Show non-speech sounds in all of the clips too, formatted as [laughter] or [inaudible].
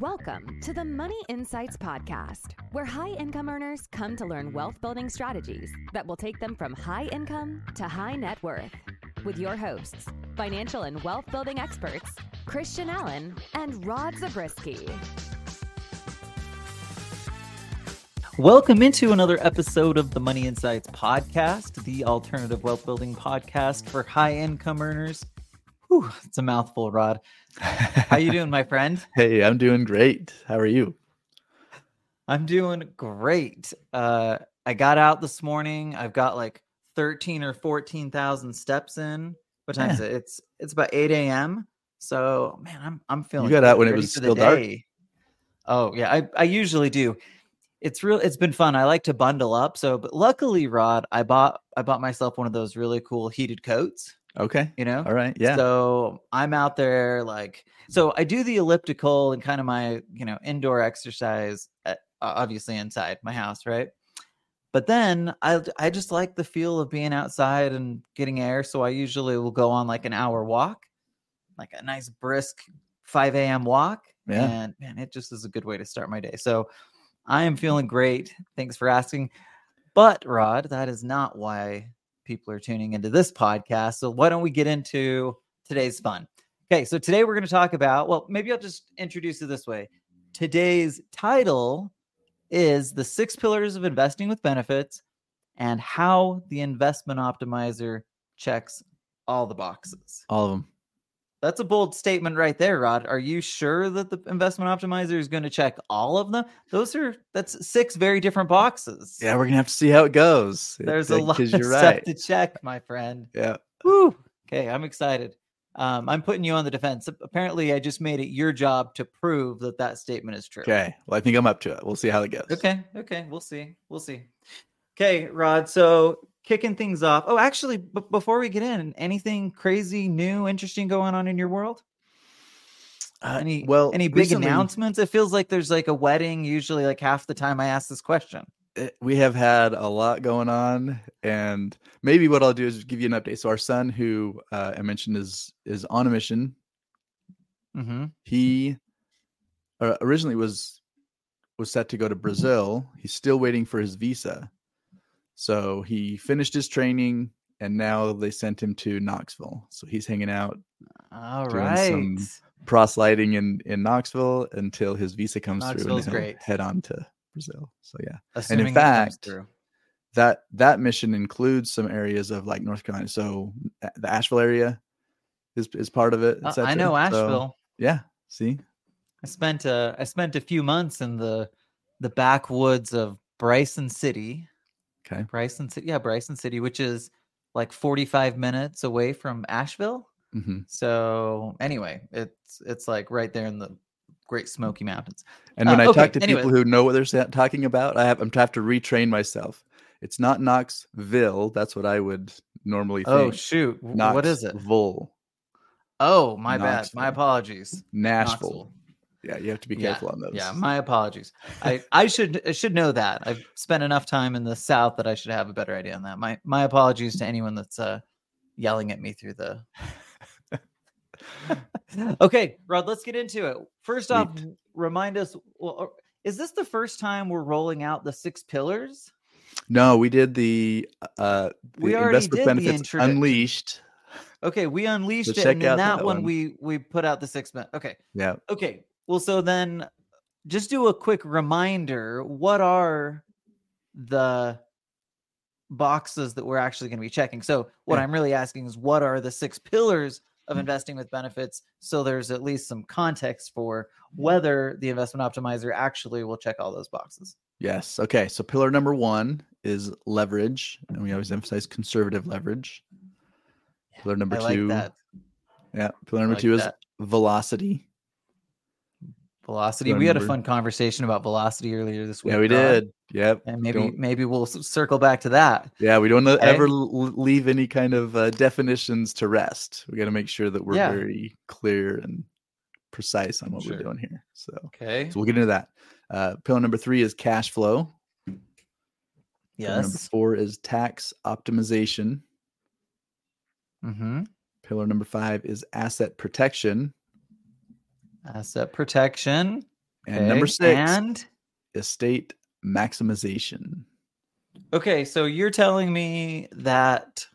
Welcome to the Money Insights Podcast, where high income earners come to learn wealth building strategies that will take them from high income to high net worth. With your hosts, financial and wealth building experts, Christian Allen and Rod Zabriskie. Welcome into another episode of the Money Insights Podcast, the alternative wealth building podcast for high income earners. Whew, it's a mouthful, Rod. How you doing, my friend? [laughs] Hey, I'm doing great. How are you? I'm doing great. Uh, I got out this morning. I've got like 13 or 14,000 steps in. What time is it? It's it's about 8 a.m. So man, I'm I'm feeling. You got out when it was still dark? Oh yeah, I I usually do. It's real. It's been fun. I like to bundle up. So, but luckily, Rod, I bought I bought myself one of those really cool heated coats. Okay. You know, All right. Yeah. so I'm out there like so I do the elliptical and kind of my, you know, indoor exercise eh, at, obviously inside my house, right? But then I I just like the feel of being outside and getting air, so I usually will go on like an hour walk, like a nice brisk 5 a.m. walk. Yeah. And man, it just is a good way to start my day. So I am feeling great. Thanks for asking. But Rod, that is not why people are tuning into this podcast. So why don't we get into today's fun? Okay, so today we're going to talk about, well, maybe I'll just introduce it this way. Today's title is The Six Pillars of Investing with Benefits and How the Investment Optimizer Checks All the Boxes. All of them. That's a bold statement right there, Rod. Are you sure that the investment optimizer is going to check all of them? Those are that's six very different boxes. Yeah, we're gonna have to see how it goes. There's a lot of stuff right. to check, my friend. Yeah. Woo. Okay, I'm excited. Um, I'm putting you on the defense. Apparently, I just made it your job to prove that that statement is true. Okay. Well, I think I'm up to it. We'll see how it goes. Okay. Okay. We'll see. We'll see. Okay, Rod. So kicking things off. Oh, actually, b- before we get in, anything crazy, new, interesting going on in your world? Uh, Any well, any big recently, announcements? It feels like there's like a wedding. Usually, like half the time I ask this question. eh, We have had a lot going on, and maybe what I'll do is give you an update. So our son, who uh, I mentioned is is on a mission. Mm-hmm. He uh, originally was was set to go to Brazil. He's still waiting for his visa. So he finished his training and now they sent him to Knoxville. So he's hanging out All Doing right. proselyting in in Knoxville until his visa comes through and great. head on to Brazil. So yeah. Assuming it comes fact. That that mission includes some areas of like North Carolina. So the Asheville area is is part of it. Uh, I know So, Asheville. yeah. See? I spent uh I spent a few months in the the backwoods of Bryson City. Okay. Bryson City, yeah, Bryson City, which is like 45 minutes away from Asheville. hmm So anyway, it's it's like right there in the Great Smoky Mountains. And Uh, when I okay, talk to anyway. people who know what they're talking about, I have I'm to have to retrain myself. It's not Knoxville. That's what I would normally think. Oh shoot, W- what is it? Knoxville, Oh, my bad. My apologies. Nashville. Knoxville. Yeah, you have to be Yeah, careful on those. Yeah, my apologies. I [laughs] I should I should know that. I've spent enough time in the South that I should have a better idea on that. My my apologies to anyone that's uh yelling at me through the. [laughs] [laughs] okay, Rod, let's get into it. First off, remind us. Well, is this the first time we're rolling out the six pillars? No, we did the uh the We already investment did the benefits introduction. unleashed. Okay, we unleashed it, and that, that one, one. we we put out the six. min- Okay, Yeah. Okay. Well, so then just do a quick reminder. What are the boxes that we're actually going to be checking? So, what Yeah. I'm really asking is what are the six pillars of mm-hmm. investing with benefits? So, there's at least some context for mm-hmm. whether the investment optimizer actually will check all those boxes. Yes. Okay. So pillar number one is leverage, and we always mm-hmm. emphasize conservative leverage. Pillar number I like two. that. Yeah. Pillar number like two is velocity. Velocity. We had a fun conversation about velocity earlier this week. Yeah, we did. Yep. And maybe Don't- maybe we'll circle back to that. Yeah, we don't Okay. ever leave any kind of uh, definitions to rest. We got to make sure that we're Yeah. very clear and precise on what Sure. we're doing here. So, Okay. so we'll get into that. Uh, pillar number three is cash flow. Pillar number Yes. four is tax optimization. Mm-hmm. Pillar number five is asset protection. Asset protection. And number Okay, six, And estate maximization. okay, so you're telling me that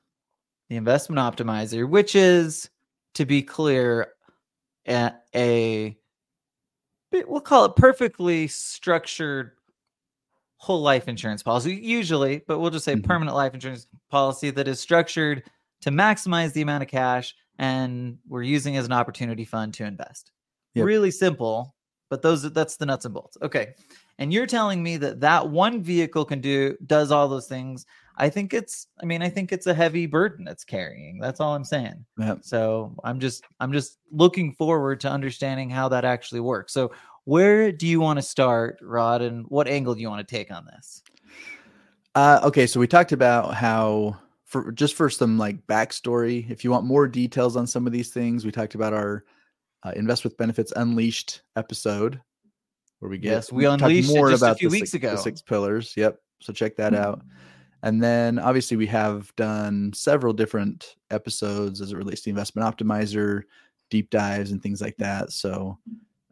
the investment optimizer, which is to be clear, a, a we'll call it perfectly structured whole life insurance policy, usually, but we'll just say Mhm. permanent life insurance policy that is structured to maximize the amount of cash and we're using as an opportunity fund to invest. Yep. Really simple, but those that's the nuts and bolts. Okay. And you're telling me that that one vehicle can do does all those things. I think it's I mean, I think it's a heavy burden it's carrying. That's all I'm saying. Yeah. So, I'm just I'm just looking forward to understanding how that actually works. So, where do you want to start, Rod, and what angle do you want to take on this? Uh, okay, so we talked about how for just for some like backstory, if you want more details on some of these things, we talked about our uh, Invest with Benefits Unleashed episode where we get Yes, we talk unleashed more just a the few weeks six, ago. six pillars. Yep. So check that out. And then obviously we have done several different episodes as it relates to investment optimizer, deep dives and things like that. So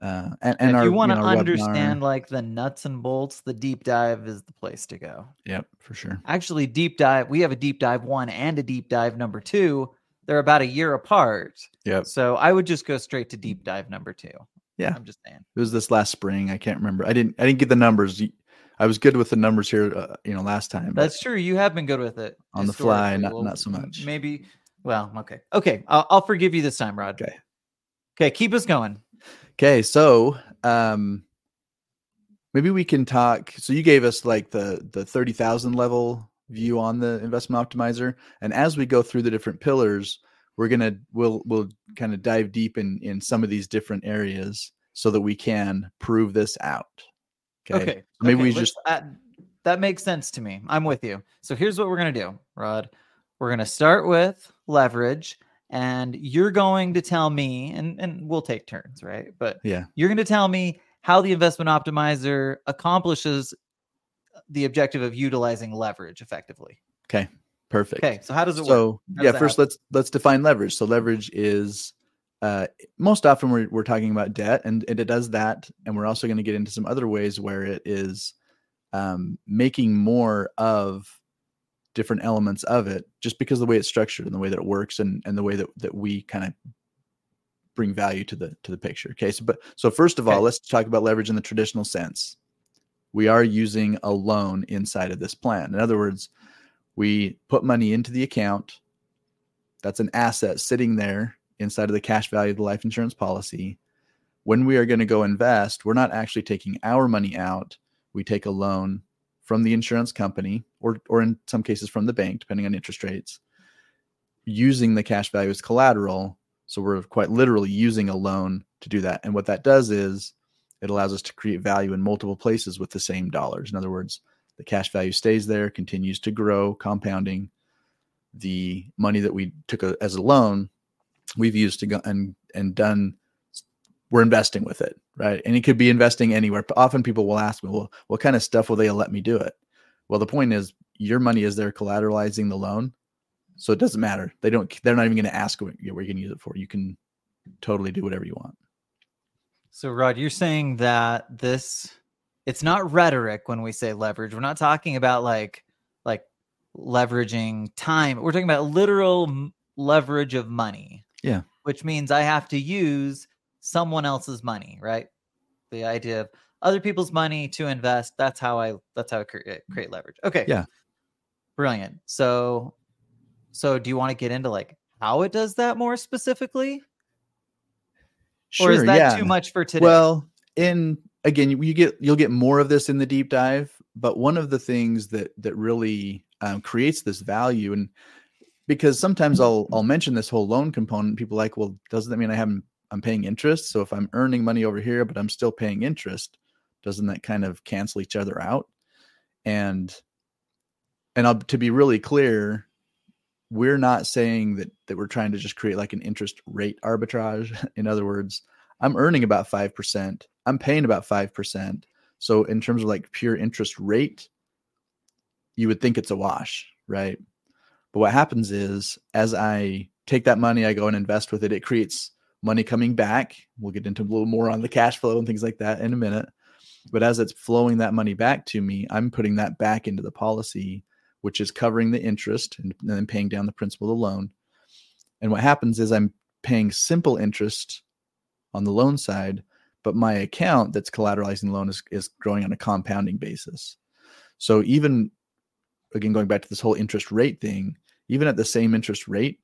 uh and, and if our, you want to know, our webinar- understand like the nuts and bolts, the deep dive is the place to go. Yep, for sure. Actually, deep dive, we have a deep dive one and a deep dive number two. They're about a year apart. Yeah. So I would just go straight to deep dive number two. Yeah. I'm just saying. It was this last spring. I can't remember. I didn't. I didn't get the numbers. I was good with the numbers here. Uh, you know, last time. That's true. You have been good with it On the fly, not- not so much. Maybe. Well, okay. Okay. I'll, I'll forgive you this time, Rod. Okay. Okay. Keep us going. okay. So, um, maybe we can talk. So you gave us like the the thirty thousand level view on the investment optimizer, and as we go through the different pillars, we're gonna we'll we'll kind of dive deep in in some of these different areas so that we can prove this out. Okay. So maybe okay, we let's- just uh, that makes sense to me. I'm with you. So here's what we're gonna do, Rod. We're gonna start with leverage, and you're going to tell me, and and we'll take turns, right? But yeah you're going to tell me how the investment optimizer accomplishes the objective of utilizing leverage effectively. Okay, perfect. Okay, so how does it work? so How yeah first happen? let's let's define leverage so leverage is uh most often we're, we're talking about debt and, and it does that and we're also going to get into some other ways where it is um making more of different elements of it just because of the way it's structured and the way that it works and and the way that that we kind of bring value to the to the picture okay so but so first of all let's talk about leverage in the traditional sense we are using a loan inside of this plan. In other words we put money into the account. That's an asset sitting there inside of the cash value of the life insurance policy. When we are going to go invest we're not actually taking our money out. We take a loan from the insurance company or or in some cases from the bank depending on interest rates using the cash value as collateral. So we're quite literally using a loan to do that. And what that does is it allows us to create value in multiple places with the same dollars. In other words the cash value stays there continues to grow compounding. The money that we took a, as a loan we've used to go and and done we're investing with it right? And it could be investing anywhere. But often people will ask me well what kind of stuff will they let me do it? Well the point is your money is there collateralizing the loan so it doesn't matter. They don't they're not even going to ask what you're going to use it for. You can totally do whatever you want So, Rod, you're saying that this it's not rhetoric when we say leverage. We're not talking about like like leveraging time. We're talking about literal m- leverage of money. Yeah. Which means I have to use someone else's money, right? The idea of other people's money to invest. That's how I that's how I create, eh, create leverage. Okay. Yeah. Brilliant. So so do you want to get into like how it does that more specifically? Or is that too much for today? Well, in again, you, you get you'll get more of this in the deep dive, but one of the things that that really um, creates this value, and because sometimes I'll I'll mention this whole loan component, people like, well, doesn't that mean I haven't I'm paying interest? So if I'm earning money over here, but I'm still paying interest, doesn't that kind of cancel each other out? And and I'll, to be really clear, we're not saying that that we're trying to just create like an interest rate arbitrage. [laughs] In other words, I'm earning about 5%, I'm paying about 5%. So in terms of like pure interest rate, you would think it's a wash, right? But what happens is as I take that money, I go and invest with it, it creates money coming back. We'll get into a little more on the cash flow and things like that in a minute. But as it's flowing that money back to me, I'm putting that back into the policy, which is covering the interest and then paying down the principal of the loan. And what happens is I'm paying simple interest on the loan side, but my account that's collateralizing the loan is, is growing on a compounding basis. So even again, going back to this whole interest rate thing, even at the same interest rate,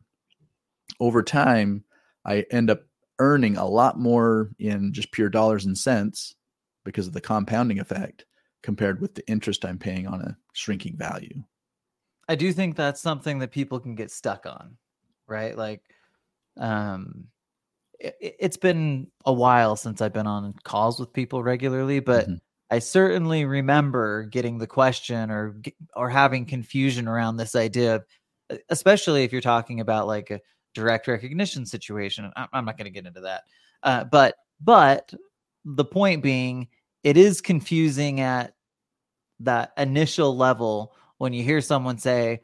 over time, I end up earning a lot more in just pure dollars and cents because of the compounding effect compared with the interest I'm paying on a shrinking value. I do think that's something that people can get stuck on, right? Like, um, it, has been a while since I've been on calls with people regularly, but mm-hmm. I certainly remember getting the question or or having confusion around this idea, especially if you're talking about like a direct recognition situation. I'm not going to get into that, uh, but but the point being, it is confusing at that initial level when you hear someone say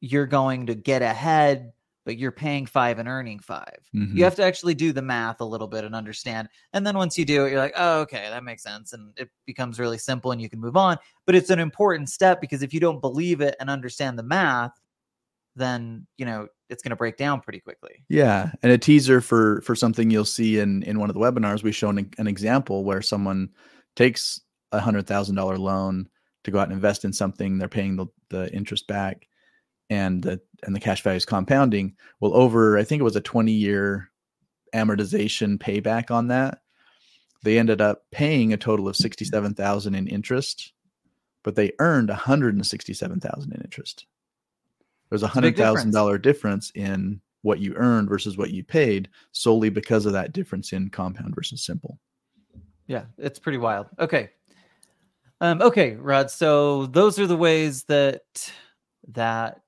you're going to get ahead but you're paying five and earning 5 mm-hmm. You have to actually do the math a little bit and understand. And then once you do it, you're like, oh, okay, that makes sense. And it becomes really simple and you can move on. But it's an important step because if you don't believe it and understand the math, then you know it's going to break down pretty quickly. Yeah, and a teaser for for something you'll see in in one of the webinars. We've shown an, an example where someone takes a hundred thousand dollar loan to go out and invest in something. They're paying the the interest back, and the and the cash value is compounding. Well, over I think it was a twenty year amortization payback on that. They ended up paying a total of sixty seven thousand in interest, but they earned one hundred and sixty seven thousand in interest. There's a hundred thousand dollar difference in what you earned versus what you paid solely because of that difference in compound versus simple. Yeah, it's pretty wild. Okay. Um, okay, Rod. So those are the ways that that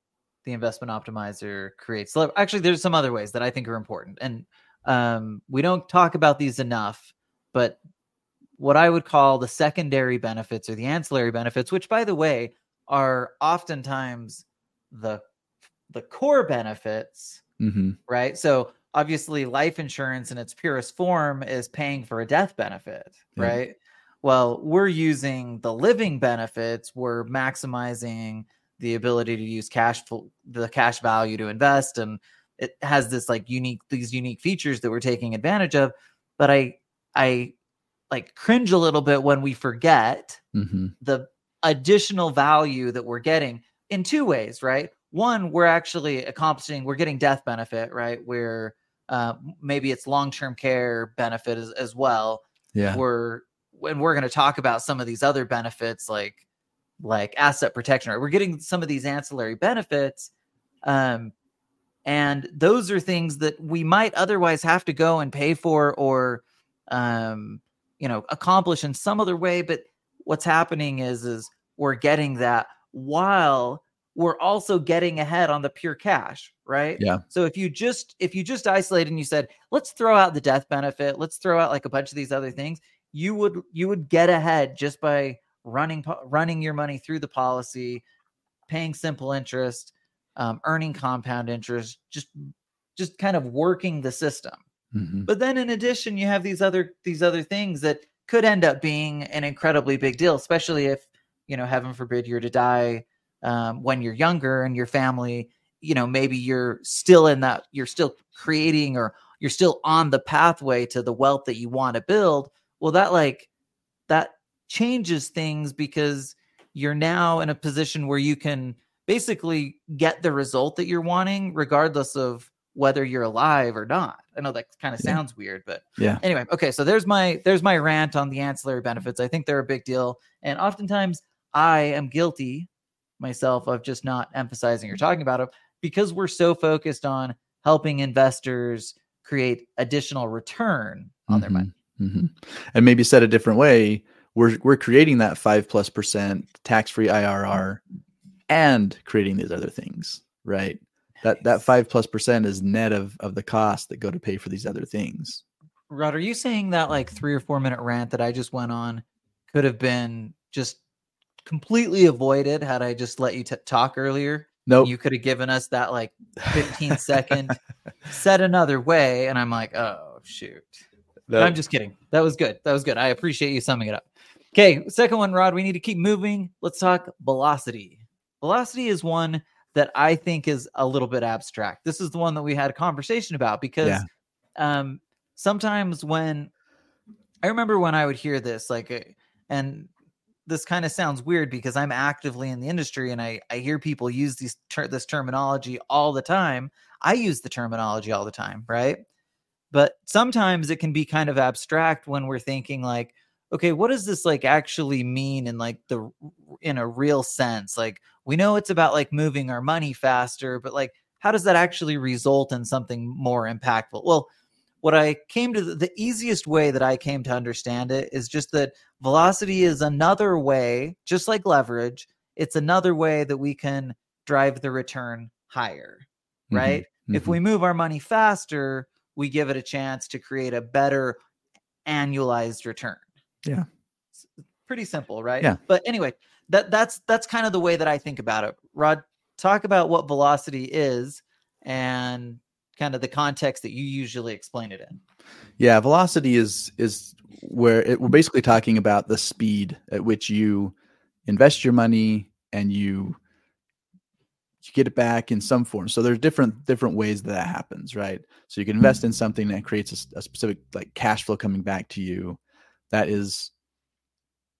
the investment optimizer creates. Actually, there's some other ways that I think are important, and um, we don't talk about these enough. But what I would call the secondary benefits or the ancillary benefits, which, by the way, are oftentimes the the core benefits, mm-hmm. right? So obviously, life insurance in its purest form is paying for a death benefit, yeah. right? Well, we're using the living benefits. We're maximizing the ability to use cash the cash value to invest, and it has this like unique these unique features that we're taking advantage of. But I I like cringe a little bit when we forget mm-hmm. the additional value that we're getting in two ways, right? one we're actually accomplishing we're getting death benefit right where uh, maybe it's long-term care benefit as, as well yeah we're when we're going to talk about some of these other benefits like like asset protection right? We're getting some of these ancillary benefits um and those are things that we might otherwise have to go and pay for or um you know accomplish in some other way but what's happening is is we're getting that while we're also getting ahead on the pure cash right? Yeah. So if you just if you just isolate and you said let's throw out the death benefit let's throw out like a bunch of these other things you would you would get ahead just by running running your money through the policy paying simple interest um, earning compound interest just just kind of working the system mm-hmm. but then in addition you have these other these other things that could end up being an incredibly big deal especially if you know heaven forbid you're to die um, when you're younger and your family you know maybe you're still in that you're still creating or you're still on the pathway to the wealth that you want to build well that like that changes things because you're now in a position where you can basically get the result that you're wanting regardless of whether you're alive or not i know that kind of sounds yeah. weird but yeah anyway okay so there's my there's my rant on the ancillary benefits i think they're a big deal and oftentimes i am guilty myself of just not emphasizing or talking about it because we're so focused on helping investors create additional return on mm-hmm, their money. Mm-hmm. And maybe said a different way, we're we're creating that five plus percent tax free IRR and creating these other things, right? That that five plus percent is net of of the cost that go to pay for these other things. Rod, are you saying that like three or four minute rant that I just went on could have been just completely avoided had I just let you t- talk earlier. Nope. You could have given us that like 15 second [laughs] said another way. And I'm like, oh, shoot. Nope. I'm just kidding. That was good. That was good. I appreciate you summing it up. Okay. Second one, Rod, we need to keep moving. Let's talk velocity. Velocity is one that I think is a little bit abstract. This is the one that we had a conversation about because Yeah. um, sometimes when I remember when I would hear this, like, uh, and this kind of sounds weird because I'm actively in the industry and I, I hear people use these ter- this terminology all the time. I use the terminology all the time, right? But sometimes it can be kind of abstract when we're thinking like, okay, what does this like actually mean in like the in a real sense? Like we know it's about like moving our money faster, but like how does that actually result in something more impactful? Well, what I came to the, easiest way that I came to understand it is just that velocity is another way, just like leverage, it's another way that we can drive the return higher, Mhm, right? If mhm. we move our money faster, we give it a chance to create a better annualized return. Yeah. It's pretty simple, right? Yeah. But anyway, that that's that's kind of the way that I think about it. Rod, talk about what velocity is and kind of the context that you usually explain it in. Yeah, velocity is is where it, we're basically talking about the speed at which you invest your money and you you get it back in some form. So there's different different ways that that happens, right? So you can hmm. invest in something that creates a specific like cash flow coming back to you. That is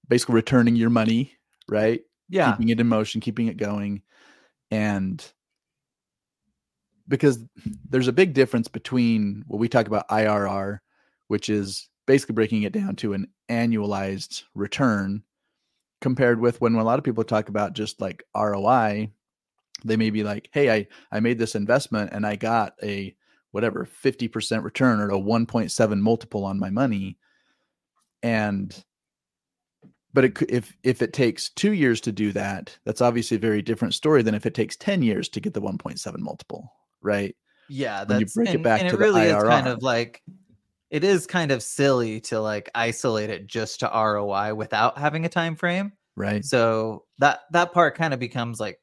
basically returning your money, right? Yeah. keeping it in motion, keeping it going. And because there's a big difference between what we talk about IRR, which is basically breaking it down to an annualized return, compared with when a lot of people talk about just like ROI, they may be like, hey, I, I made this investment and I got a whatever 50% return or a 1.7 multiple on my money. And but it, could- if if it takes two years to do that, that's obviously a very different story than if it takes ten years to get the one point seven multiple, right? Yeah, when you that's break it and, back and to it the really is kind of like it is kind of silly to like isolate it just to ROI without having a time frame. Right. So that that part kind of becomes like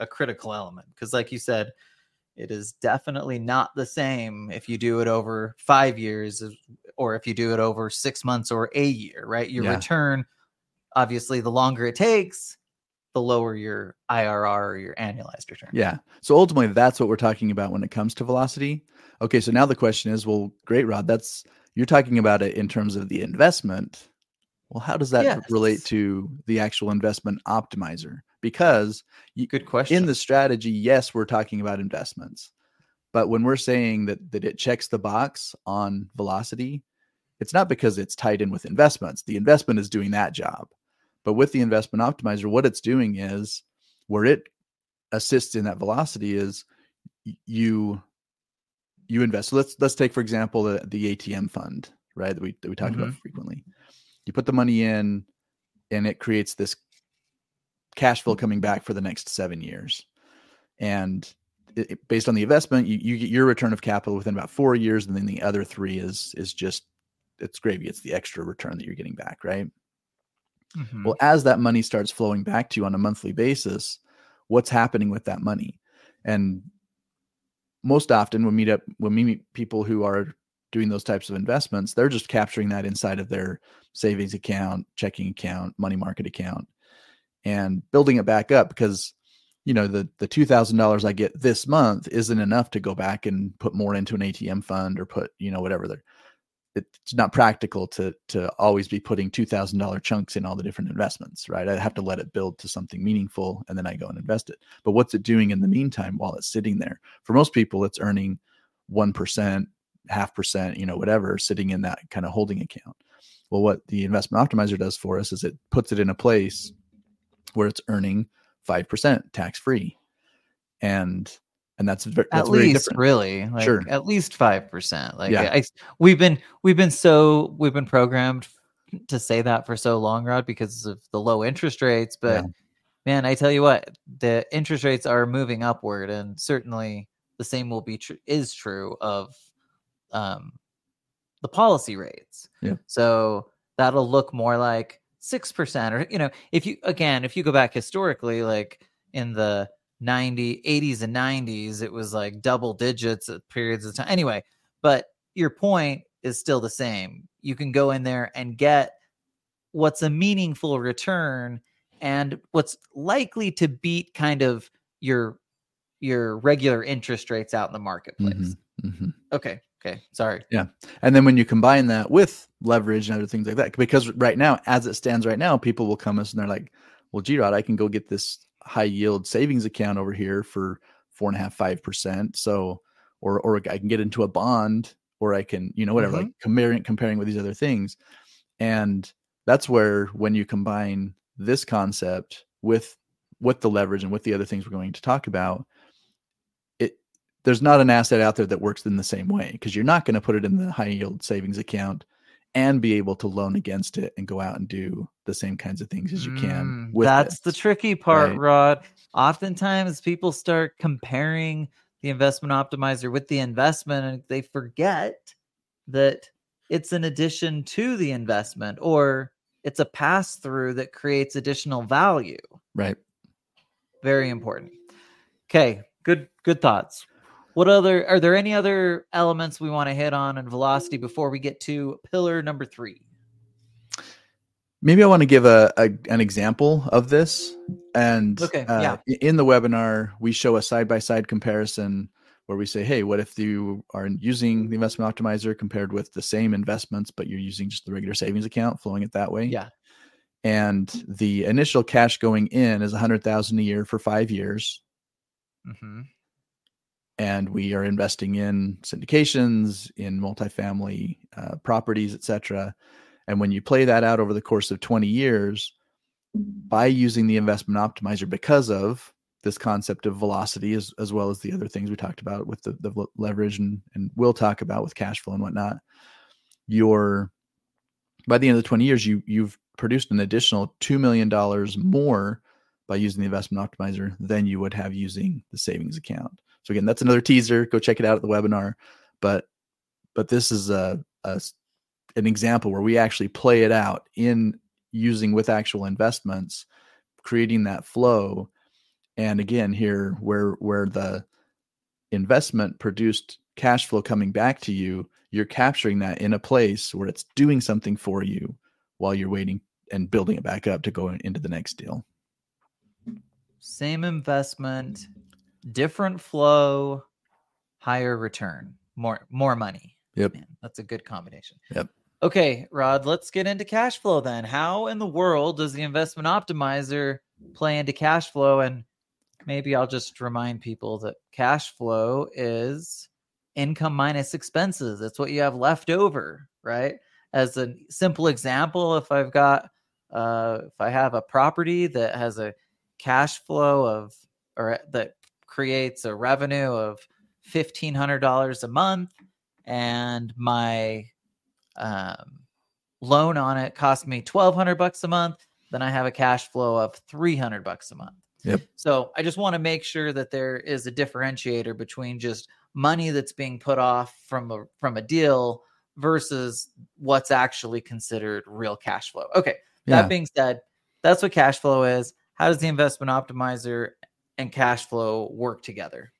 a critical element because like you said it is definitely not the same if you do it over 5 years or if you do it over 6 months or a year, right? Your Yeah. return obviously the longer it takes the lower your IRR or your annualized return. Yeah. So ultimately, that's what we're talking about when it comes to velocity. Okay. So now the question is, well, great, Rod. That's you're talking about it in terms of the investment. Well, how does that relate to the actual investment optimizer? Because you, Good question. in the strategy, yes, we're talking about investments, but when we're saying that that it checks the box on velocity, it's not because it's tied in with investments. The investment is doing that job, but with the investment optimizer, what it's doing is where it assists in that velocity is you you invest. So let's let's take for example the, the ATM fund, right? That we that we talk about mm-hmm. frequently. You put the money in, and it creates this cash flow coming back for the next seven years, and it, it- based on the investment, you, you get your return of capital within about four years, and then the other three is is just it's gravy. It's the extra return that you're getting back, right? Mhm. Well, as that money starts flowing back to you on a monthly basis, what's happening with that money? And most often when we meet up when we meet people who are doing those types of investments, they're just capturing that inside of their savings account, checking account, money market account, and building it back up because you know the the two thousand dollars I get this month isn't enough to go back and put more into an ATM fund or put you know whatever they're it's not practical to to always be putting two thousand dollar chunks in all the different investments, right? I have to let it build to something meaningful, and then I go and invest it. But what's it doing in the meantime while it's sitting there? For most people, it's earning one percent, half percent, you know, whatever, sitting in that kind of holding account. Well, what the investment optimizer does for us is it puts it in a place where it's earning five percent tax free, and and that's that's at least different. really like Sure. at least 5% like Yeah. I, we've been we've been so we've been programmed to say that for so long rod because of the low interest rates but Yeah. man i tell you what the interest rates are moving upward and certainly the same will be true is true of um the policy rates Yeah. so that'll look more like 6% or you know if you again if you go back historically like in the 90 80s and 90s it was like double digits at periods of time anyway but your point is still the same. You can go in there and get what's a meaningful return and what's likely to beat kind of your your regular interest rates out in the marketplace. Mhm, mhm. okay okay sorry Yeah. And then when you combine that with leverage and other things like that, because right now, as it stands right now, people will come us and they're like, well, G Rod, I can go get this high yield savings account over here for four and a half, five percent. So, or, or I can get into a bond or I can, you know, whatever, mm-hmm. like comparing, comparing with these other things. And that's where when you combine this concept with, with the leverage and with the other things we're going to talk about, there's not an asset out there that works in the same way because you're not going to put it in the high yield savings account and be able to loan against it and go out and do the same kinds of things as you can. Mm, with that's it. the tricky part, right? Rod. Oftentimes people start comparing the investment optimizer with the investment and they forget that it's an addition to the investment or it's a pass through that creates additional value. right. Very important. Okay, good good thoughts. What other are there any other elements we want to hit on in velocity before we get to pillar number 3? Maybe I want to give a, a an example of this. And Okay, uh, yeah. in the webinar, we show a side by side comparison where we say, hey, what if you are using the investment optimizer compared with the same investments, but you're using just the regular savings account, flowing it that way? Yeah. And the initial cash going in is a hundred thousand a year for five years. Mhm. And we are investing in syndications in multifamily uh, properties etc and when you play that out over the course of 20 years by using the investment optimizer because of this concept of velocity as, as well as the other things we talked about with the, the leverage and, and we'll talk about with cash flow and whatnot your by the end of the 20 years you you've produced an additional $2 million more by using the investment optimizer than you would have using the savings account so again, that's another teaser. Go check it out at the webinar. But but this is a, a an example where we actually play it out in using with actual investments, creating that flow. And again, here where where the investment produced cash flow coming back to you, you're capturing that in a place where it's doing something for you while you're waiting and building it back up to go into the next deal. same investment, different flow, higher return, more more money. Yep. Man, that's a good combination. Yep. Okay, Rod, let's get into cash flow then. How in the world does the investment optimizer play into cash flow? And maybe I'll just remind people that cash flow is income minus expenses. It's what you have left over, right? As a simple example, if I've got uh if I have a property that has a cash flow of or that creates a revenue of fifteen hundred dollars a month and my um, loan on it cost me 1200 bucks a month then i have a cash flow of 300 bucks a month Yep. so i just want to make sure that there is a differentiator between just money that's being put off from a from a deal versus what's actually considered real cash flow okay Yeah. that being said that's what cash flow is how does the investment optimizer and cash flow work together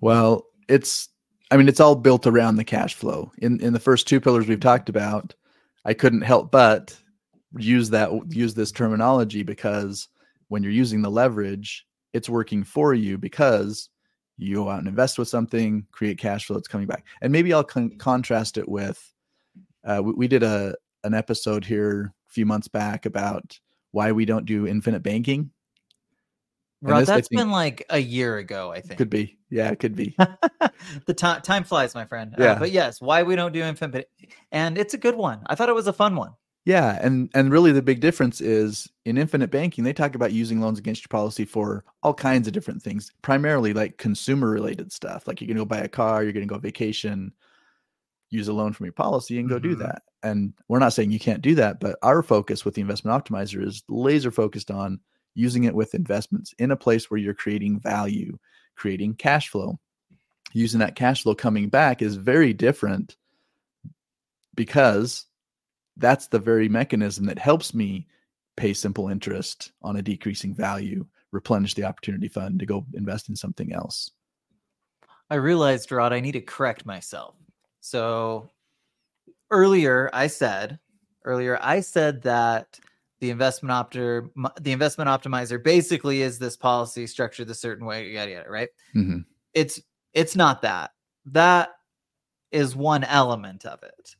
Well, it's I mean it's all built around the cash flow. In in the first two pillars we've talked about, I couldn't help but use that use this terminology because when you're using the leverage, it's working for you because you go out and invest with something, create cash flow, it's coming back. And maybe I'll con- contrast it with uh, we, we did a an episode here a few months back about why we don't do infinite banking. Rod, this, that's think- been like a year ago, I think. Could be, yeah, it could be. [laughs] the time time flies, my friend. Uh, Yeah. but yes, why we don't do infinite, and it's a good one. I thought it was a fun one. Yeah, and and really the big difference is in infinite banking they talk about using loans against your policy for all kinds of different things, primarily like consumer related stuff. Like you're going to go buy a car, you're going to go vacation, use a loan from your policy and go do Mhm. that. And we're not saying you can't do that, but our focus with the investment optimizer is laser focused on using it with investments in a place where you're creating value, creating cash flow. Using that cash flow coming back is very different because that's the very mechanism that helps me pay simple interest on a decreasing value replenish the opportunity fund to go invest in something else. I realized, Rod, I need to correct myself. So earlier I said, earlier I said that the investment opter, the investment optimizer basically is this policy structured a certain way, yada yada, right? Mm-hmm. It's it's not that. That is one element of it.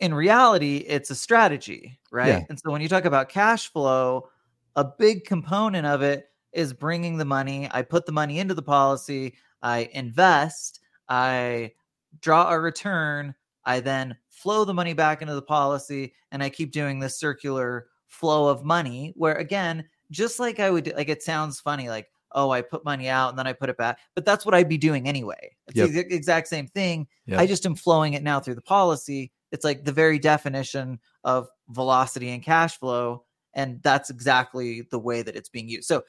In reality, it's a strategy, right? Yeah. And so when you talk about cash flow, a big component of it is bringing the money. I put the money into the policy, I invest, I draw a return, I then flow the money back into the policy, and I keep doing this circular flow of money where, again, just like I would, do, like it sounds funny, like, oh, I put money out and then I put it back, but that's what I'd be doing anyway. It's Yep. the exact same thing. Yep. I just am flowing it now through the policy. It's like the very definition of velocity and cash flow. And that's exactly the way that it's being used. So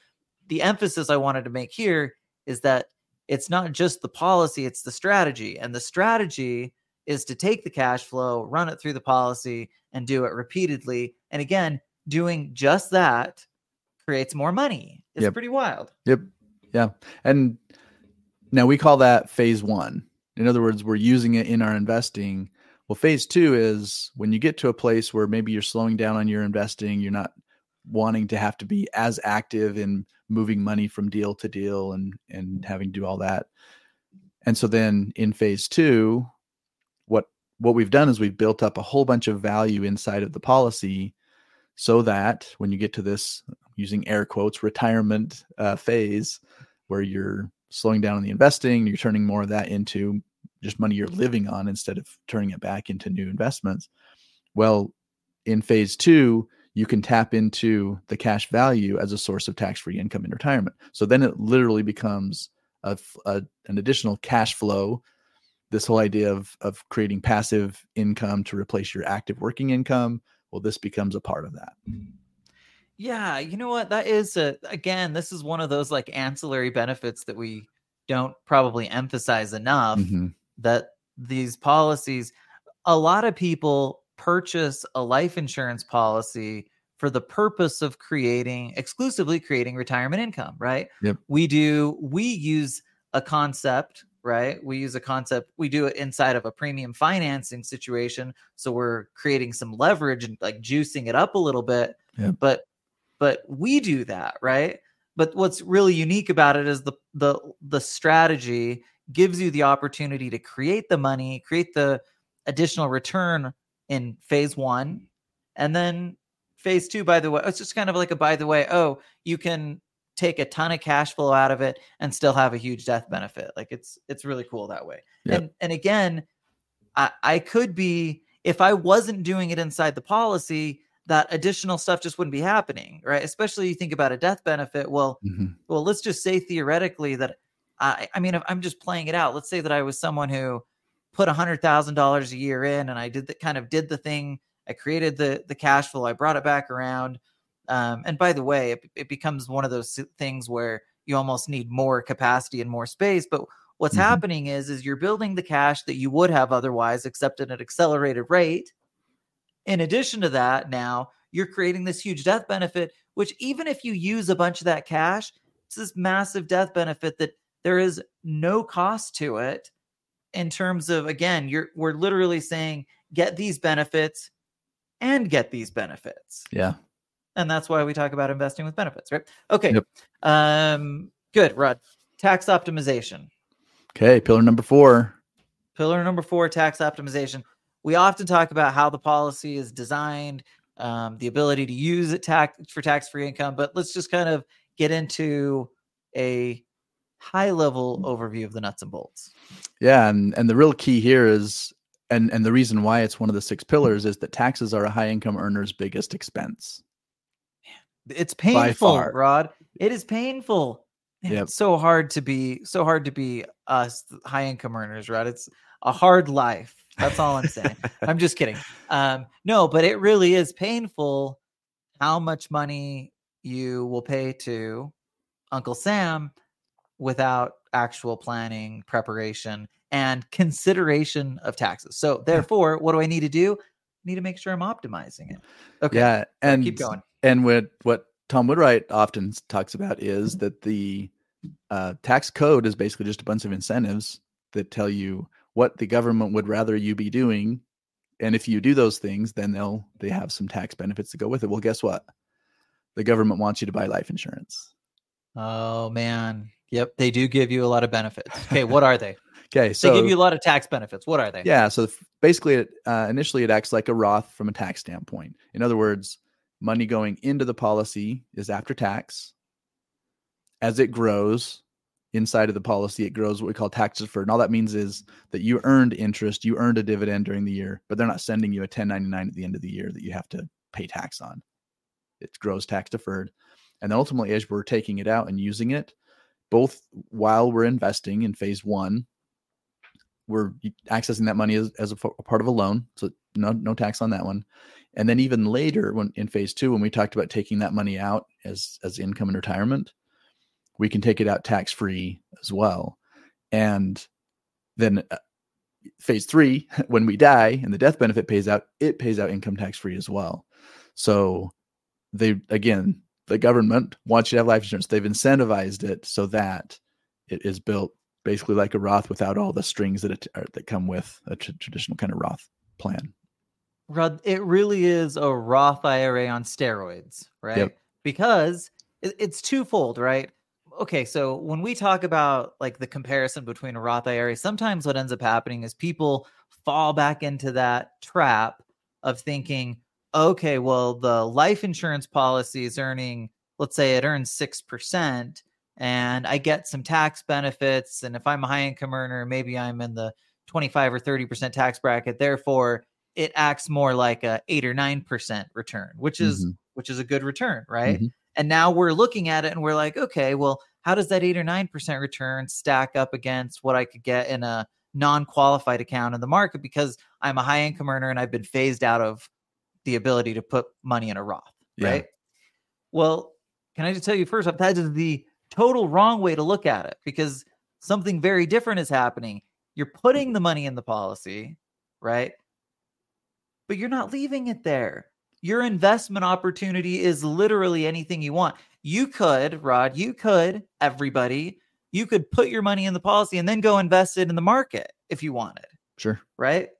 the emphasis I wanted to make here is that it's not just the policy, it's the strategy. And the strategy is to take the cash flow, run it through the policy, and do it repeatedly. And again, doing just that creates more money. It's Yep. pretty wild. Yep. Yeah. And now we call that phase one. In other words, we're using it in our investing. Well, phase two is when you get to a place where maybe you're slowing down on your investing, you're not wanting to have to be as active in moving money from deal to deal and and having to do all that. And so then in phase two, what we've done is we've built up a whole bunch of value inside of the policy so that when you get to this using air quotes retirement uh, phase where you're slowing down on the investing you're turning more of that into just money you're living on instead of turning it back into new investments well in phase two you can tap into the cash value as a source of tax-free income in retirement. So then it literally becomes a, a- an additional cash flow this whole idea of of creating passive income to replace your active working income well this becomes a part of that Yeah, you know what? That is a again, this is one of those like ancillary benefits that we don't probably emphasize enough Mhm. that these policies a lot of people purchase a life insurance policy for the purpose of creating exclusively creating retirement income, right? Yep. We do we use a concept, right? We use a concept, we do it inside of a premium financing situation, so we're creating some leverage and like juicing it up a little bit. Yep. But but we do that, right? But what's really unique about it is the the the strategy gives you the opportunity to create the money, create the additional return in phase one, and then phase two. By the way, it's just kind of like a by the way. Oh, you can take a ton of cash flow out of it and still have a huge death benefit. Like it's it's really cool that way. Yep. And and again, I I could be if I wasn't doing it inside the policy. That additional stuff just wouldn't be happening, right? Especially you think about a death benefit. Well, Mhm. well, let's just say theoretically that I, I mean, if I'm just playing it out. Let's say that I was someone who put a hundred thousand dollars a year in, and I did the kind of did the thing. I created the the cash flow. I brought it back around. Um, and by the way, it, it becomes one of those things where you almost need more capacity and more space. But what's Mhm. happening is, is you're building the cash that you would have otherwise, except at an accelerated rate. In addition to that, now you're creating this huge death benefit, which even if you use a bunch of that cash, it's this massive death benefit that there is no cost to it in terms of again, you're we're literally saying get these benefits and get these benefits. yeah And that's why we talk about investing with benefits, right? Okay. Yep. Um good, Rod. Tax optimization. okay pillar number four Pillar number four, tax optimization. We often talk about how the policy is designed, um, the ability to use it tax for tax-free income, but let's just kind of get into a high-level overview of the nuts and bolts. Yeah, and and the real key here is and and the reason why it's one of the six pillars is that taxes are a high income earner's biggest expense. It's painful. Rod. It is painful. Yep. It's so hard to be so hard to be us high income earners, Rod. It's a hard life. That's all I'm saying. [laughs] I'm just kidding. Um, no, but it really is painful how much money you will pay to Uncle Sam without actual planning, preparation, and consideration of taxes. So [laughs] therefore, what do I need to do? I need to make sure I'm optimizing it. Okay. Yeah, and keep going. And what what Tom Wheelwright often talks about is that the uh, tax code is basically just a bunch of incentives that tell you what the government would rather you be doing, and if you do those things, then they'll they have some tax benefits to go with it. Well, guess what? The government wants you to buy life insurance. Oh man, yep, they do give you a lot of benefits. Okay, what are they? [laughs] Okay, so they give you a lot of tax benefits. What are they? Yeah, so basically, it, uh, initially it acts like a Roth from a tax standpoint. In other words, money going into the policy is after tax. As it grows inside of the policy, it grows what we call tax deferred. And all that means is that you earned interest, you earned a dividend during the year, but they're not sending you a 1099 at the end of the year that you have to pay tax on. It grows tax deferred. And then ultimately, as we're taking it out and using it, both while we're investing in phase one, we're accessing that money as, as a, a part of a loan. So no, no tax on that one. And then even later, when in phase two, when we talked about taking that money out as as income and retirement, we can take it out tax free as well. And then uh, phase three, [laughs] when we die and the death benefit pays out, it pays out income tax free as well. So they again, the government wants you to have life insurance. They've incentivized it so that it is built basically like a Roth without all the strings that it, that come with a traditional kind of Roth plan. Rod, it really is a Roth IRA on steroids, right? Yep. Because it's twofold, right? Okay, so when we talk about like the comparison between a Roth IRA, sometimes what ends up happening is people fall back into that trap of thinking, okay, well, the life insurance policy is earning, let's say it earns 6%, and I get some tax benefits. And if I'm a high income earner, maybe I'm in the 25 or 30% tax bracket. Therefore, it acts more like a eight or nine percent return, which is mm-hmm. which is a good return, right? Mm-hmm. And now we're looking at it and we're like, okay, well, how does that eight or nine percent return stack up against what I could get in a non-qualified account in the market because I'm a high income earner and I've been phased out of the ability to put money in a Roth, yeah. right? Well, can I just tell you first off, that is the total wrong way to look at it because something very different is happening. You're putting the money in the policy, right? But you're not leaving it there. Your investment opportunity is literally anything you want. You could, Rod, you could, everybody, you could put your money in the policy and then go invest it in the market if you wanted. Sure. Right?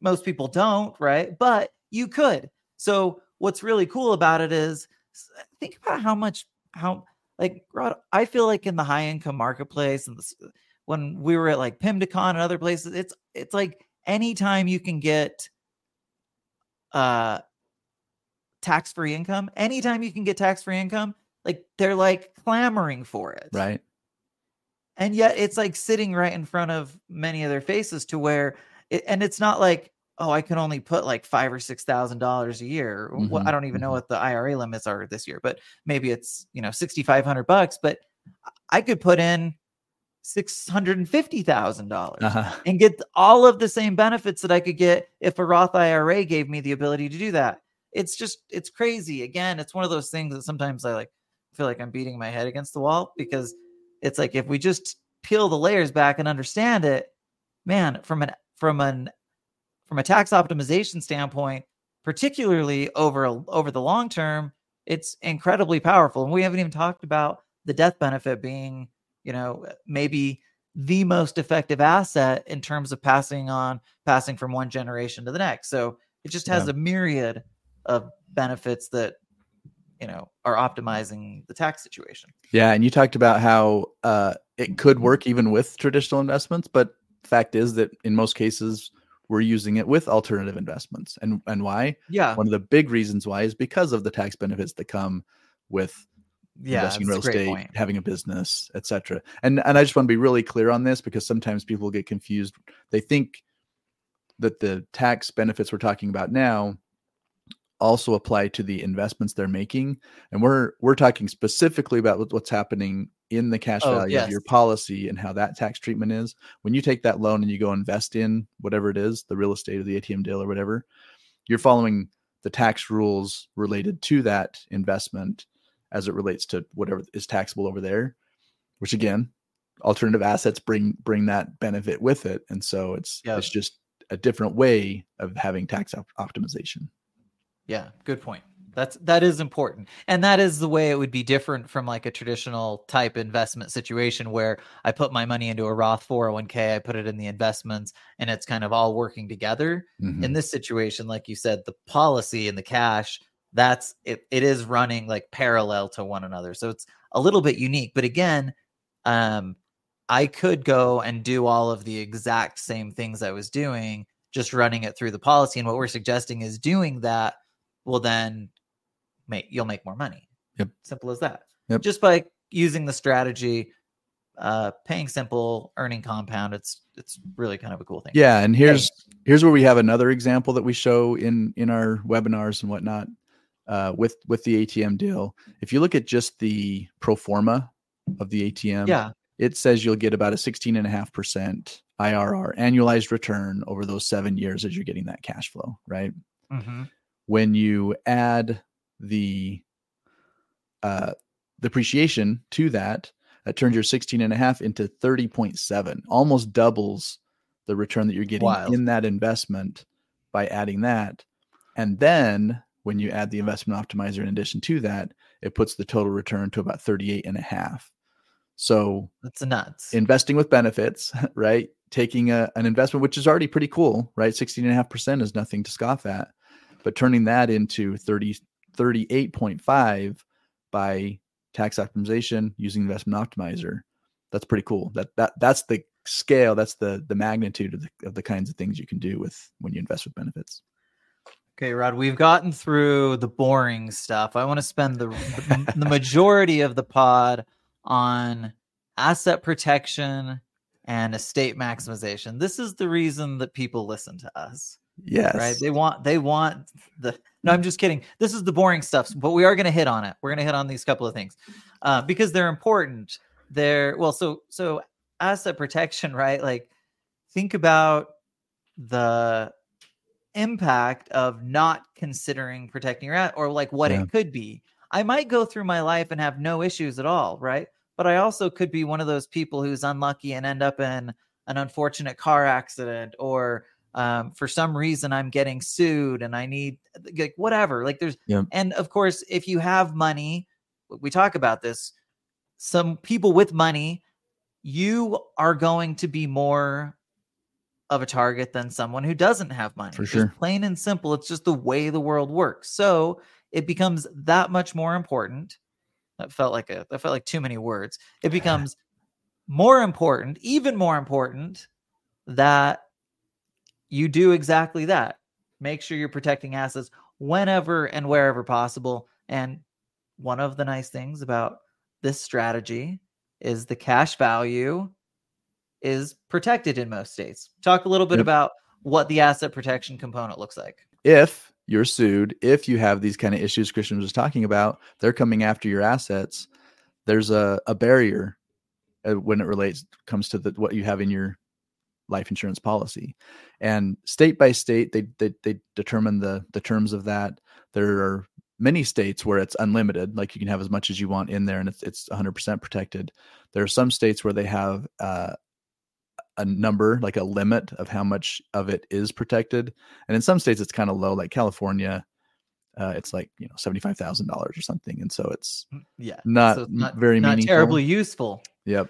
Most people don't, right? But you could. So what's really cool about it is think about how much how like Rod, I feel like in the high income marketplace and this, when we were at like PIMDCON and other places, it's it's like anytime you can get uh tax free income, anytime you can get tax free income, like they're like clamoring for it. Right. And yet it's like sitting right in front of many of their faces to where it, and it's not like, oh, I can only put like five or six thousand dollars a year. Mm-hmm. Well, I don't even know mm-hmm. what the IRA limits are this year, but maybe it's you know sixty five hundred bucks. But I could put in six hundred and fifty thousand dollars uh-huh. and get all of the same benefits that I could get if a Roth IRA gave me the ability to do that. It's just it's crazy. Again, it's one of those things that sometimes I like feel like I'm beating my head against the wall because it's like if we just peel the layers back and understand it, man, from an from an from a tax optimization standpoint, particularly over over the long term, it's incredibly powerful. And we haven't even talked about the death benefit being you know, maybe the most effective asset in terms of passing on, passing from one generation to the next. So it just has yeah. a myriad of benefits that you know are optimizing the tax situation. Yeah, and you talked about how uh, it could work even with traditional investments, but fact is that in most cases we're using it with alternative investments. And and why? Yeah, one of the big reasons why is because of the tax benefits that come with yeah, investing in real estate, point. having a business, etc. And and I just want to be really clear on this because sometimes people get confused. They think that the tax benefits we're talking about now also apply to the investments they're making and we're we're talking specifically about what's happening in the cash oh, value yes. of your policy and how that tax treatment is when you take that loan and you go invest in whatever it is the real estate or the atm deal or whatever you're following the tax rules related to that investment as it relates to whatever is taxable over there, which again, alternative assets bring bring that benefit with it, and so it's it's just a different way of having tax op- optimization. Yeah, good point. That's that is important. And that is the way it would be different from like a traditional type investment situation where I put my money into a Roth 401k, I put it in the investments and it's kind of all working together. Mhm. In this situation, like you said, the policy and the cash, that's it it is running like parallel to one another. So it's a little bit unique. But again, um I could go and do all of the exact same things I was doing, just running it through the policy. And what we're suggesting is doing that will then make you'll make more money. Yep. Simple as that. Yep. Just by using the strategy, uh, paying simple, earning compound. It's it's really kind of a cool thing. Yeah, and here's here's where we have another example that we show in in our webinars and whatnot uh, with with the ATM deal. If you look at just the pro forma of the ATM, Yeah. it says you'll get about a 16.5% IRR, annualized return over those seven years as you're getting that cash flow, right? hmm When you add the uh, depreciation to that, that turns your 16.5 into 30.7, almost doubles the return that you're getting Wild. in that investment by adding that. And then when you add the investment optimizer in addition to that, it puts the total return to about 38 and a half. So That's nuts. investing with benefits, [laughs] right? Taking a, an investment, which is already pretty cool, right? 16.5% is nothing to scoff at, but turning that into 30, 38.5 by tax optimization using investment optimizer, that's pretty cool. That, that, that's the scale. That's the, the magnitude of the, of the kinds of things you can do with when you invest with benefits. Okay, Rod, we've gotten through the boring stuff. I want to spend the the majority of the pod on asset protection and estate maximization. This is the reason that people listen to us, Yes. right? They want they want the No, I'm just kidding. This is the boring stuff, but we are going to hit on it. We're going to hit on these couple of things. Uh, because they're important. They're well, so so asset protection, right? Like think about the impact of not considering protecting your at or like what Yeah. it could be. I might go through my life and have no issues at all, right? But I also could be one of those people who's unlucky and end up in an unfortunate car accident or um, for some reason I'm getting sued and I need like whatever. Like there's Yep. and of course if you have money, we talk about this. Some people with money, you are going to be more of a target than someone who doesn't have money. For Just sure. plain and simple. It's just the way the world works. So it becomes that much more important. That felt like a that felt like too many words. It [laughs] becomes more important, even more important, that you do exactly that. Make sure you're protecting assets whenever and wherever possible. And one of the nice things about this strategy is the cash value is protected in most states. Talk a little bit Yep. about what the asset protection component looks like. if you're sued, if you have these kind of issues Christian was talking about, they're coming after your assets. There's a, a barrier uh, when it relates comes to the, what you have in your life insurance policy, and state by state they they, they determine the the terms of that. There are many states where it's unlimited, like you can have as much as you want in there, and it's it's 100% protected. There are some states where they have uh, a number, like a limit of how much of it is protected. And in some states, it's kind of low, like California. Uh, it's like you know seventy five thousand dollars or something, and so it's Yeah. not, so it's m- very not meaningful. terribly useful. Yep.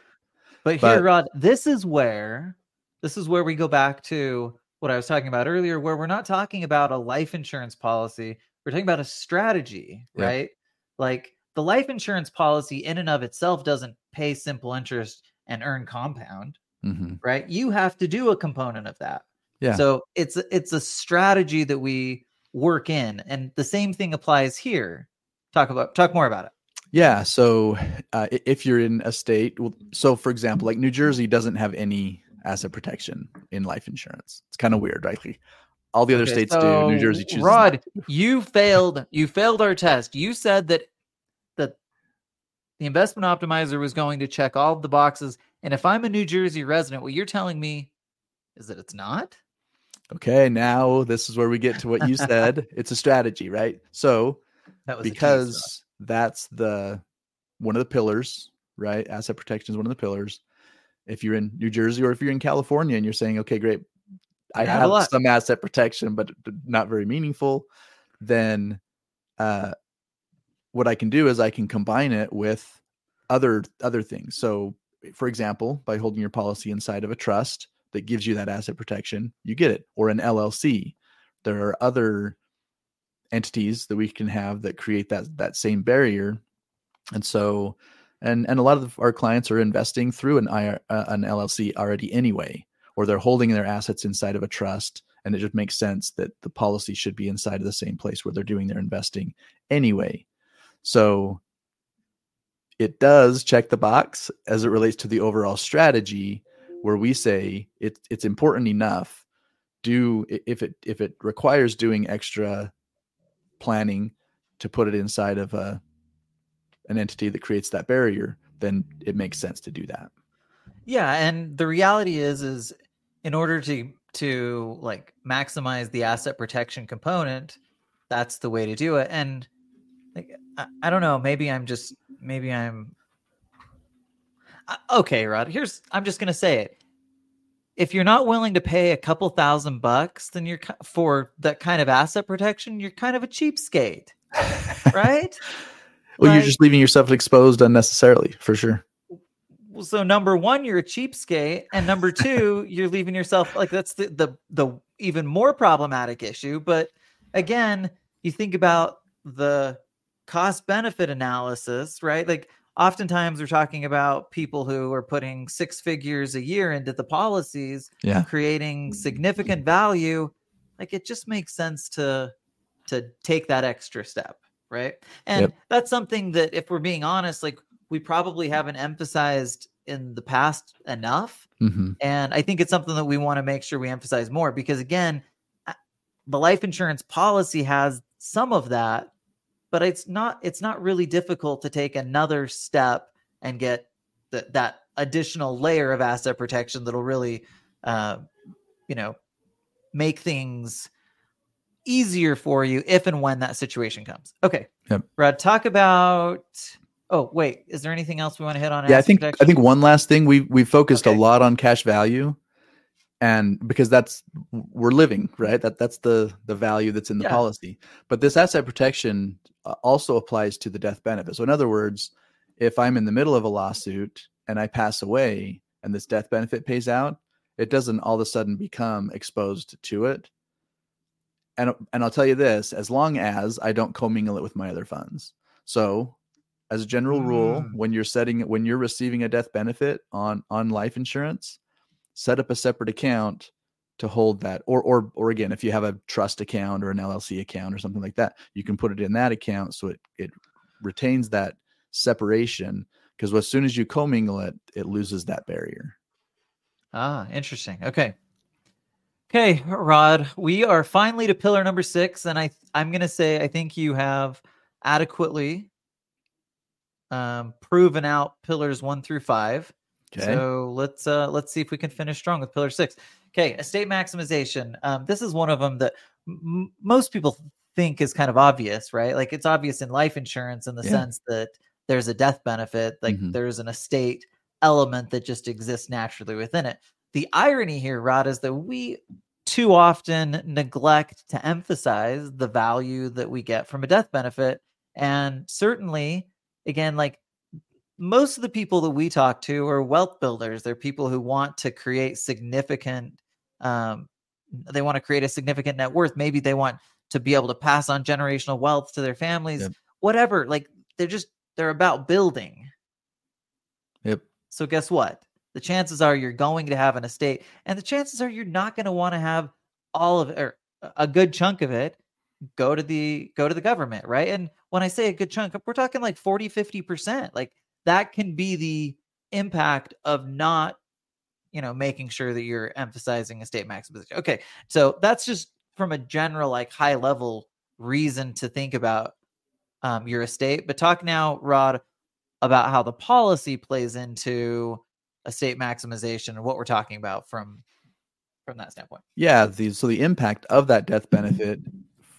But here, Rod, this is where this is where we go back to what I was talking about earlier, where we're not talking about a life insurance policy. We're talking about a strategy, Yeah. right? Like the life insurance policy in and of itself doesn't pay simple interest and earn compound, hmm right? You have to do a component of that. Yeah. So it's a- it's a strategy that we work in, and the same thing applies here. Talk about talk more about it. Yeah. So uh, if you're in a state, so for example, like New Jersey doesn't have any asset protection in life insurance. It's kind of weird, right? Like, all the other Okay, states do. New Jersey chooses. not Rod, [laughs] you failed. You failed our test. You said that that the investment optimizer was going to check all the boxes. And if I'm a New Jersey resident, what you're telling me is that it's not. Okay, now this is where we get to what you [laughs] said. it's a strategy, right? So That was a tease, Rod. because that's the one of the pillars, right? Asset protection is one of the pillars. If you're in New Jersey or if you're in California and you're saying, okay, great, I I have have some asset protection, but not very meaningful, then uh, what I can do is I can combine it with other other things. So, for example, by holding your policy inside of a trust that gives you that asset protection, you get it, or an LLC. There are other entities that we can have that create that that same barrier, and so, and and a lot of our clients are investing through an IR, uh, an LLC already anyway, or they're holding their assets inside of a trust and it just makes sense that the policy should be inside of the same place where they're doing their investing anyway so it does check the box as it relates to the overall strategy where we say it, it's important enough. Do if it if it requires doing extra planning to put it inside of a an entity that creates that barrier then it makes sense to do that. Yeah and the reality is is in order to to like maximize the asset protection component that's the way to do it. And like I, I don't know maybe i'm just maybe i'm uh, okay rod here's i'm just gonna say it if you're not willing to pay a couple thousand bucks then you're for that kind of asset protection you're kind of a cheapskate [laughs] right well like, you're just leaving yourself exposed unnecessarily for sure so number one, you're a cheapskate, and number [laughs] two, you're leaving yourself like that's the the the even more problematic issue. But again, you think about the cost benefit analysis, right? Like oftentimes we're talking about people who are putting six figures a year into the policies, yeah. creating significant value. Like it just makes sense to to take that extra step, right? And yep. that's something that if we're being honest, like we probably haven't emphasized in the past enough. Mm-hmm. And I think it's something that we want to make sure we emphasize more because, again, the life insurance policy has some of that, but it's not it's not really difficult to take another step and get the, that additional layer of asset protection that'll really, uh, you know, make things easier for you if and when that situation comes. Okay, yep. Rod, talk about Oh wait, is there anything else we want to hit on? Yeah, I think protection? I think one last thing we we focused okay. a lot on cash value, and because that's we're living right. That that's the the value that's in the yeah. policy. But this asset protection uh, also applies to the death benefit. So in other words, if I'm in the middle of a lawsuit and I pass away and this death benefit pays out, it doesn't all of a sudden become exposed to it. And and I'll tell you this: as long as I don't commingle it with my other funds. So as a general rule mm. when you're setting when you're receiving a death benefit on on life insurance set up a separate account to hold that or or or again if you have a trust account or an llc account or something like that you can put it in that account so it it retains that separation because as soon as you commingle it it loses that barrier. Ah interesting. Okay. Okay rod we are finally to pillar number six and i i'm gonna say i think you have adequately um, proven out pillars one through five. Okay. So let's uh, let's see if we can finish strong with pillar six. Okay, estate maximization. Um, this is one of them that m- most people think is kind of obvious, right? Like it's obvious in life insurance in the yeah. sense that there's a death benefit, like mm-hmm. there's an estate element that just exists naturally within it. The irony here, Rod, is that we too often neglect to emphasize the value that we get from a death benefit. And certainly again, like most of the people that we talk to are wealth builders. They're people who want to create significant, um, they want to create a significant net worth. Maybe they want to be able to pass on generational wealth to their families, yep. whatever. Like they're just, they're about building. Yep. So guess what? The chances are you're going to have an estate, and the chances are you're not going to want to have all of it or a good chunk of it go to the go to the government right and when i say a good chunk we're talking like 40 50% like that can be the impact of not you know making sure that you're emphasizing estate maximization. Okay so that's just from a general like high level reason to think about um, your estate but talk now rod about how the policy plays into estate maximization and what we're talking about from from that standpoint. Yeah the so the impact of that death benefit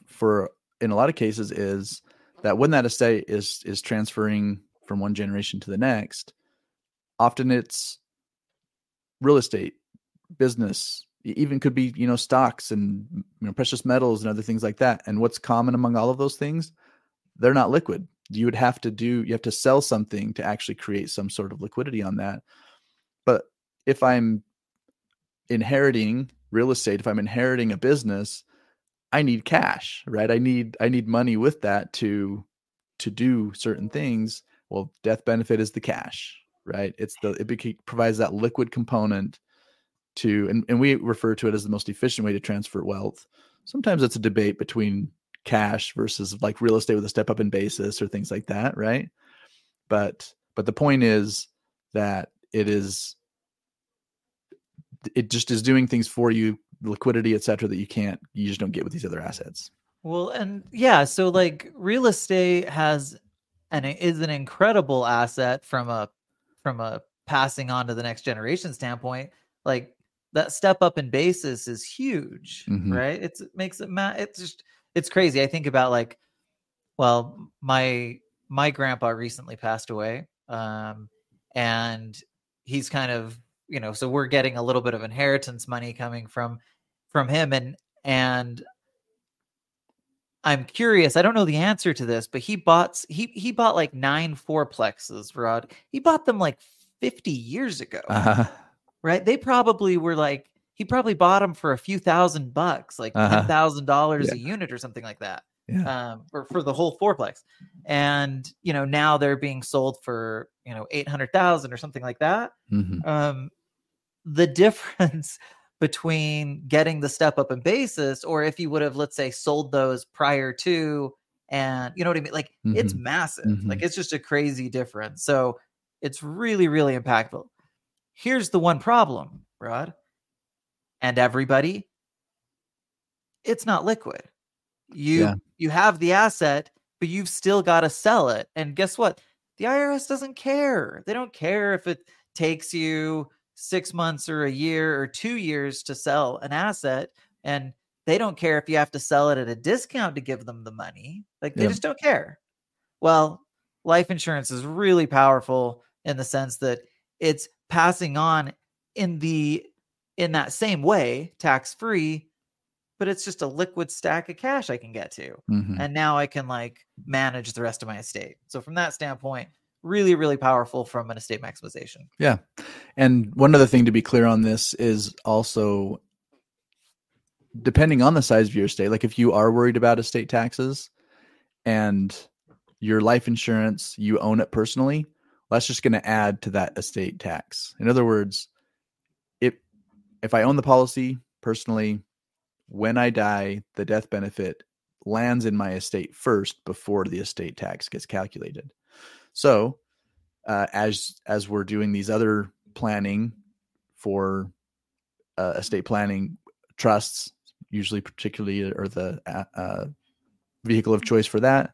for in a lot of cases is that when that estate is is transferring from one generation to the next, often it's real estate, business, even could be you know stocks and you know precious metals and other things like that. And what's common among all of those things? they're not liquid. You would have to do you have to sell something to actually create some sort of liquidity on that. But if I'm inheriting real estate, if I'm inheriting a business, I need cash, right? I need I need money with that to to do certain things. Well, death benefit is the cash, right? It's the it provides that liquid component to and, and we refer to it as the most efficient way to transfer wealth. Sometimes it's a debate between cash versus like real estate with a step up in basis or things like that, right? But but the point is that it is it just is doing things for you liquidity et cetera that you can't you just don't get with these other assets Well, and yeah, so like real estate has and it is an incredible asset from a from a passing on to the next generation standpoint. Like that step up in basis is huge, Mhm. right? It's it makes it ma- it's just it's crazy. I think about like well, my my grandpa recently passed away. Um and he's kind of, you know, so we're getting a little bit of inheritance money coming from from him and and I'm curious. I don't know the answer to this, but he bought he he bought like nine fourplexes, Rod. He bought them like 50 years ago, uh-huh. right? They probably were like he probably bought them for a few thousand bucks, like Uh-huh. ten thousand dollars Yeah. a unit or something like that, yeah um, or for the whole fourplex. And you know now they're being sold for you know eight hundred thousand or something like that Mhm. um, the [laughs] difference between getting the step up in basis or if you would have let's say sold those prior to and you know what i mean? Like it's Mhm. massive. Mhm. like it's just a crazy difference. So it's really really impactful. Here's the one problem rod and everybody. It's not liquid. You Yeah. you have the asset but you've still got to sell it and guess what? The irs doesn't care. They don't care if it takes you six months or a year or two years to sell an asset and they don't care if you have to sell it at a discount to give them the money like they Yep. just don't care well life insurance is really powerful in the sense that it's passing on in the in that same way tax free but it's just a liquid stack of cash i can get to Mhm. and now I can like manage the rest of my estate. So from that standpoint, really, really powerful from an estate maximization. Yeah. And one other thing to be clear on this is also depending on the size of your estate, like if you are worried about estate taxes and your life insurance, you own it personally, that's just going to add to that estate tax. In other words, if if I own the policy personally, when I die, the death benefit lands in my estate first before the estate tax gets calculated. So, uh, as as we're doing these other planning for uh, estate planning trusts, usually particularly or the uh, uh, vehicle of choice for that,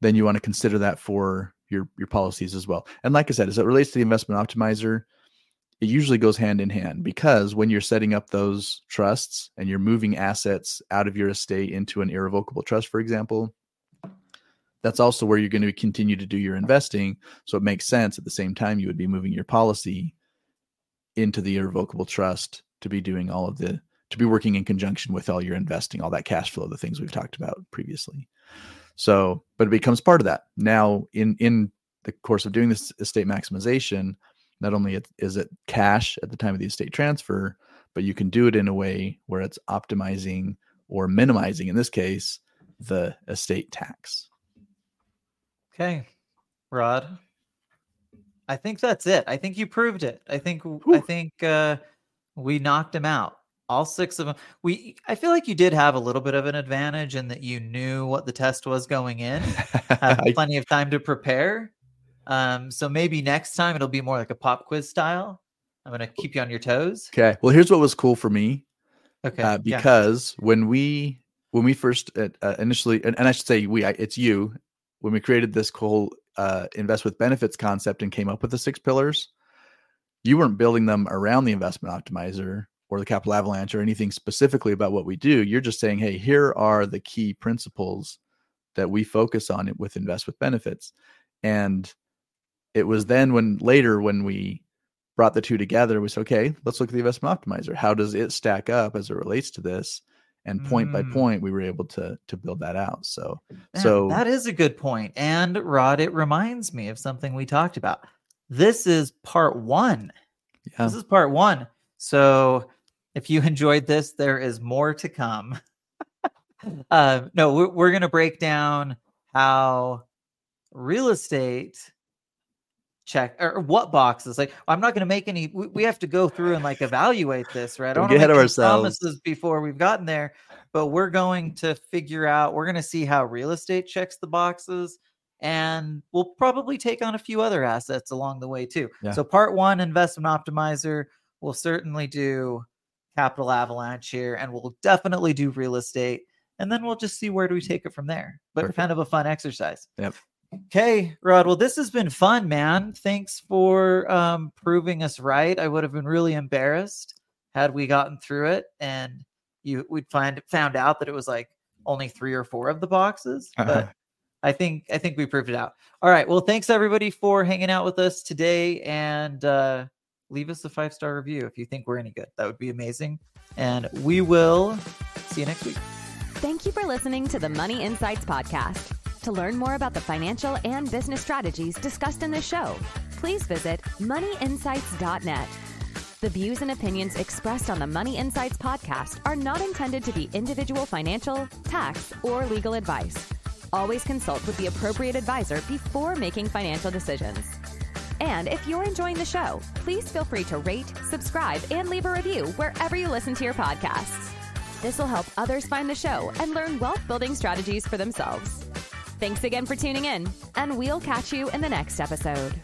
then you want to consider that for your your policies as well. And like I said, as it relates to the investment optimizer, it usually goes hand in hand because when you're setting up those trusts and you're moving assets out of your estate into an irrevocable trust, for example, that's also where you're going to continue to do your investing. So it makes sense at the same time you would be moving your policy into the irrevocable trust to be doing all of the to be working in conjunction with all your investing, all that cash flow, the things we've talked about previously. So, but it becomes part of that. Now in in the course of doing this estate maximization, not only is it cash at the time of the estate transfer, but you can do it in a way where it's optimizing or minimizing, in this case, the estate tax. Okay, Rod. I think that's it. I think you proved it. I think I think uh, we knocked him out. All six of them. We. I feel like you did have a little bit of an advantage in that you knew what the test was going in. [laughs] Had plenty of time to prepare. Um, so maybe next time it'll be more like a pop quiz style. I'm gonna keep you on your toes. okay. Well, here's what was cool for me Okay. uh, yeah. because when we when we first uh, uh, initially and, and I should say we I, it's you when we created this whole uh, invest with benefits concept and came up with the six pillars, you weren't building them around the investment optimizer or the capital avalanche or anything specifically about what we do. You're just saying, hey, here are the key principles that we focus on with invest with benefits, and it was then when later when we brought the two together, we said, okay, let's look at the investment optimizer. How does it stack up as it relates to this? And point by Mm. point we were able to to build that out. So Man, so that is a good point. And Rod, it reminds me of something we talked about. This is part one. yeah, This is part one. So if you [laughs] enjoyed this, there is more to come. [laughs] uh, no, we're, we're going to break down how real estate check or what boxes like i'm not going to make any we, we have to go through and like evaluate this right I Don't get ahead of make ourselves. promises before we've gotten there but we're going to figure out we're going to see how real estate checks the boxes and we'll probably take on a few other assets along the way too Yeah. so part one investment optimizer we'll certainly do capital avalanche here and we'll definitely do real estate and then we'll just see where do we take it from there but Perfect. kind of a fun exercise Yep. Okay, Rod. Well, this has been fun, man. Thanks for um, proving us right. I would have been really embarrassed had we gotten through it and you we'd find found out that it was like only three or four of the boxes. But I think I think we proved it out. All right. Well, thanks everybody for hanging out with us today, and uh, leave us a five star review if you think we're any good. That would be amazing. And we will see you next week. Thank you for listening to the Money Insights Podcast. To learn more about the financial and business strategies discussed in this show, please visit moneyinsights.net. The views and opinions expressed on the Money Insights Podcast are not intended to be individual financial, tax, or legal advice. Always consult with the appropriate advisor before making financial decisions. And if you're enjoying the show, please feel free to rate, subscribe, and leave a review wherever you listen to your podcasts. This will help others find the show and learn wealth building strategies for themselves. Thanks again for tuning in, and we'll catch you in the next episode.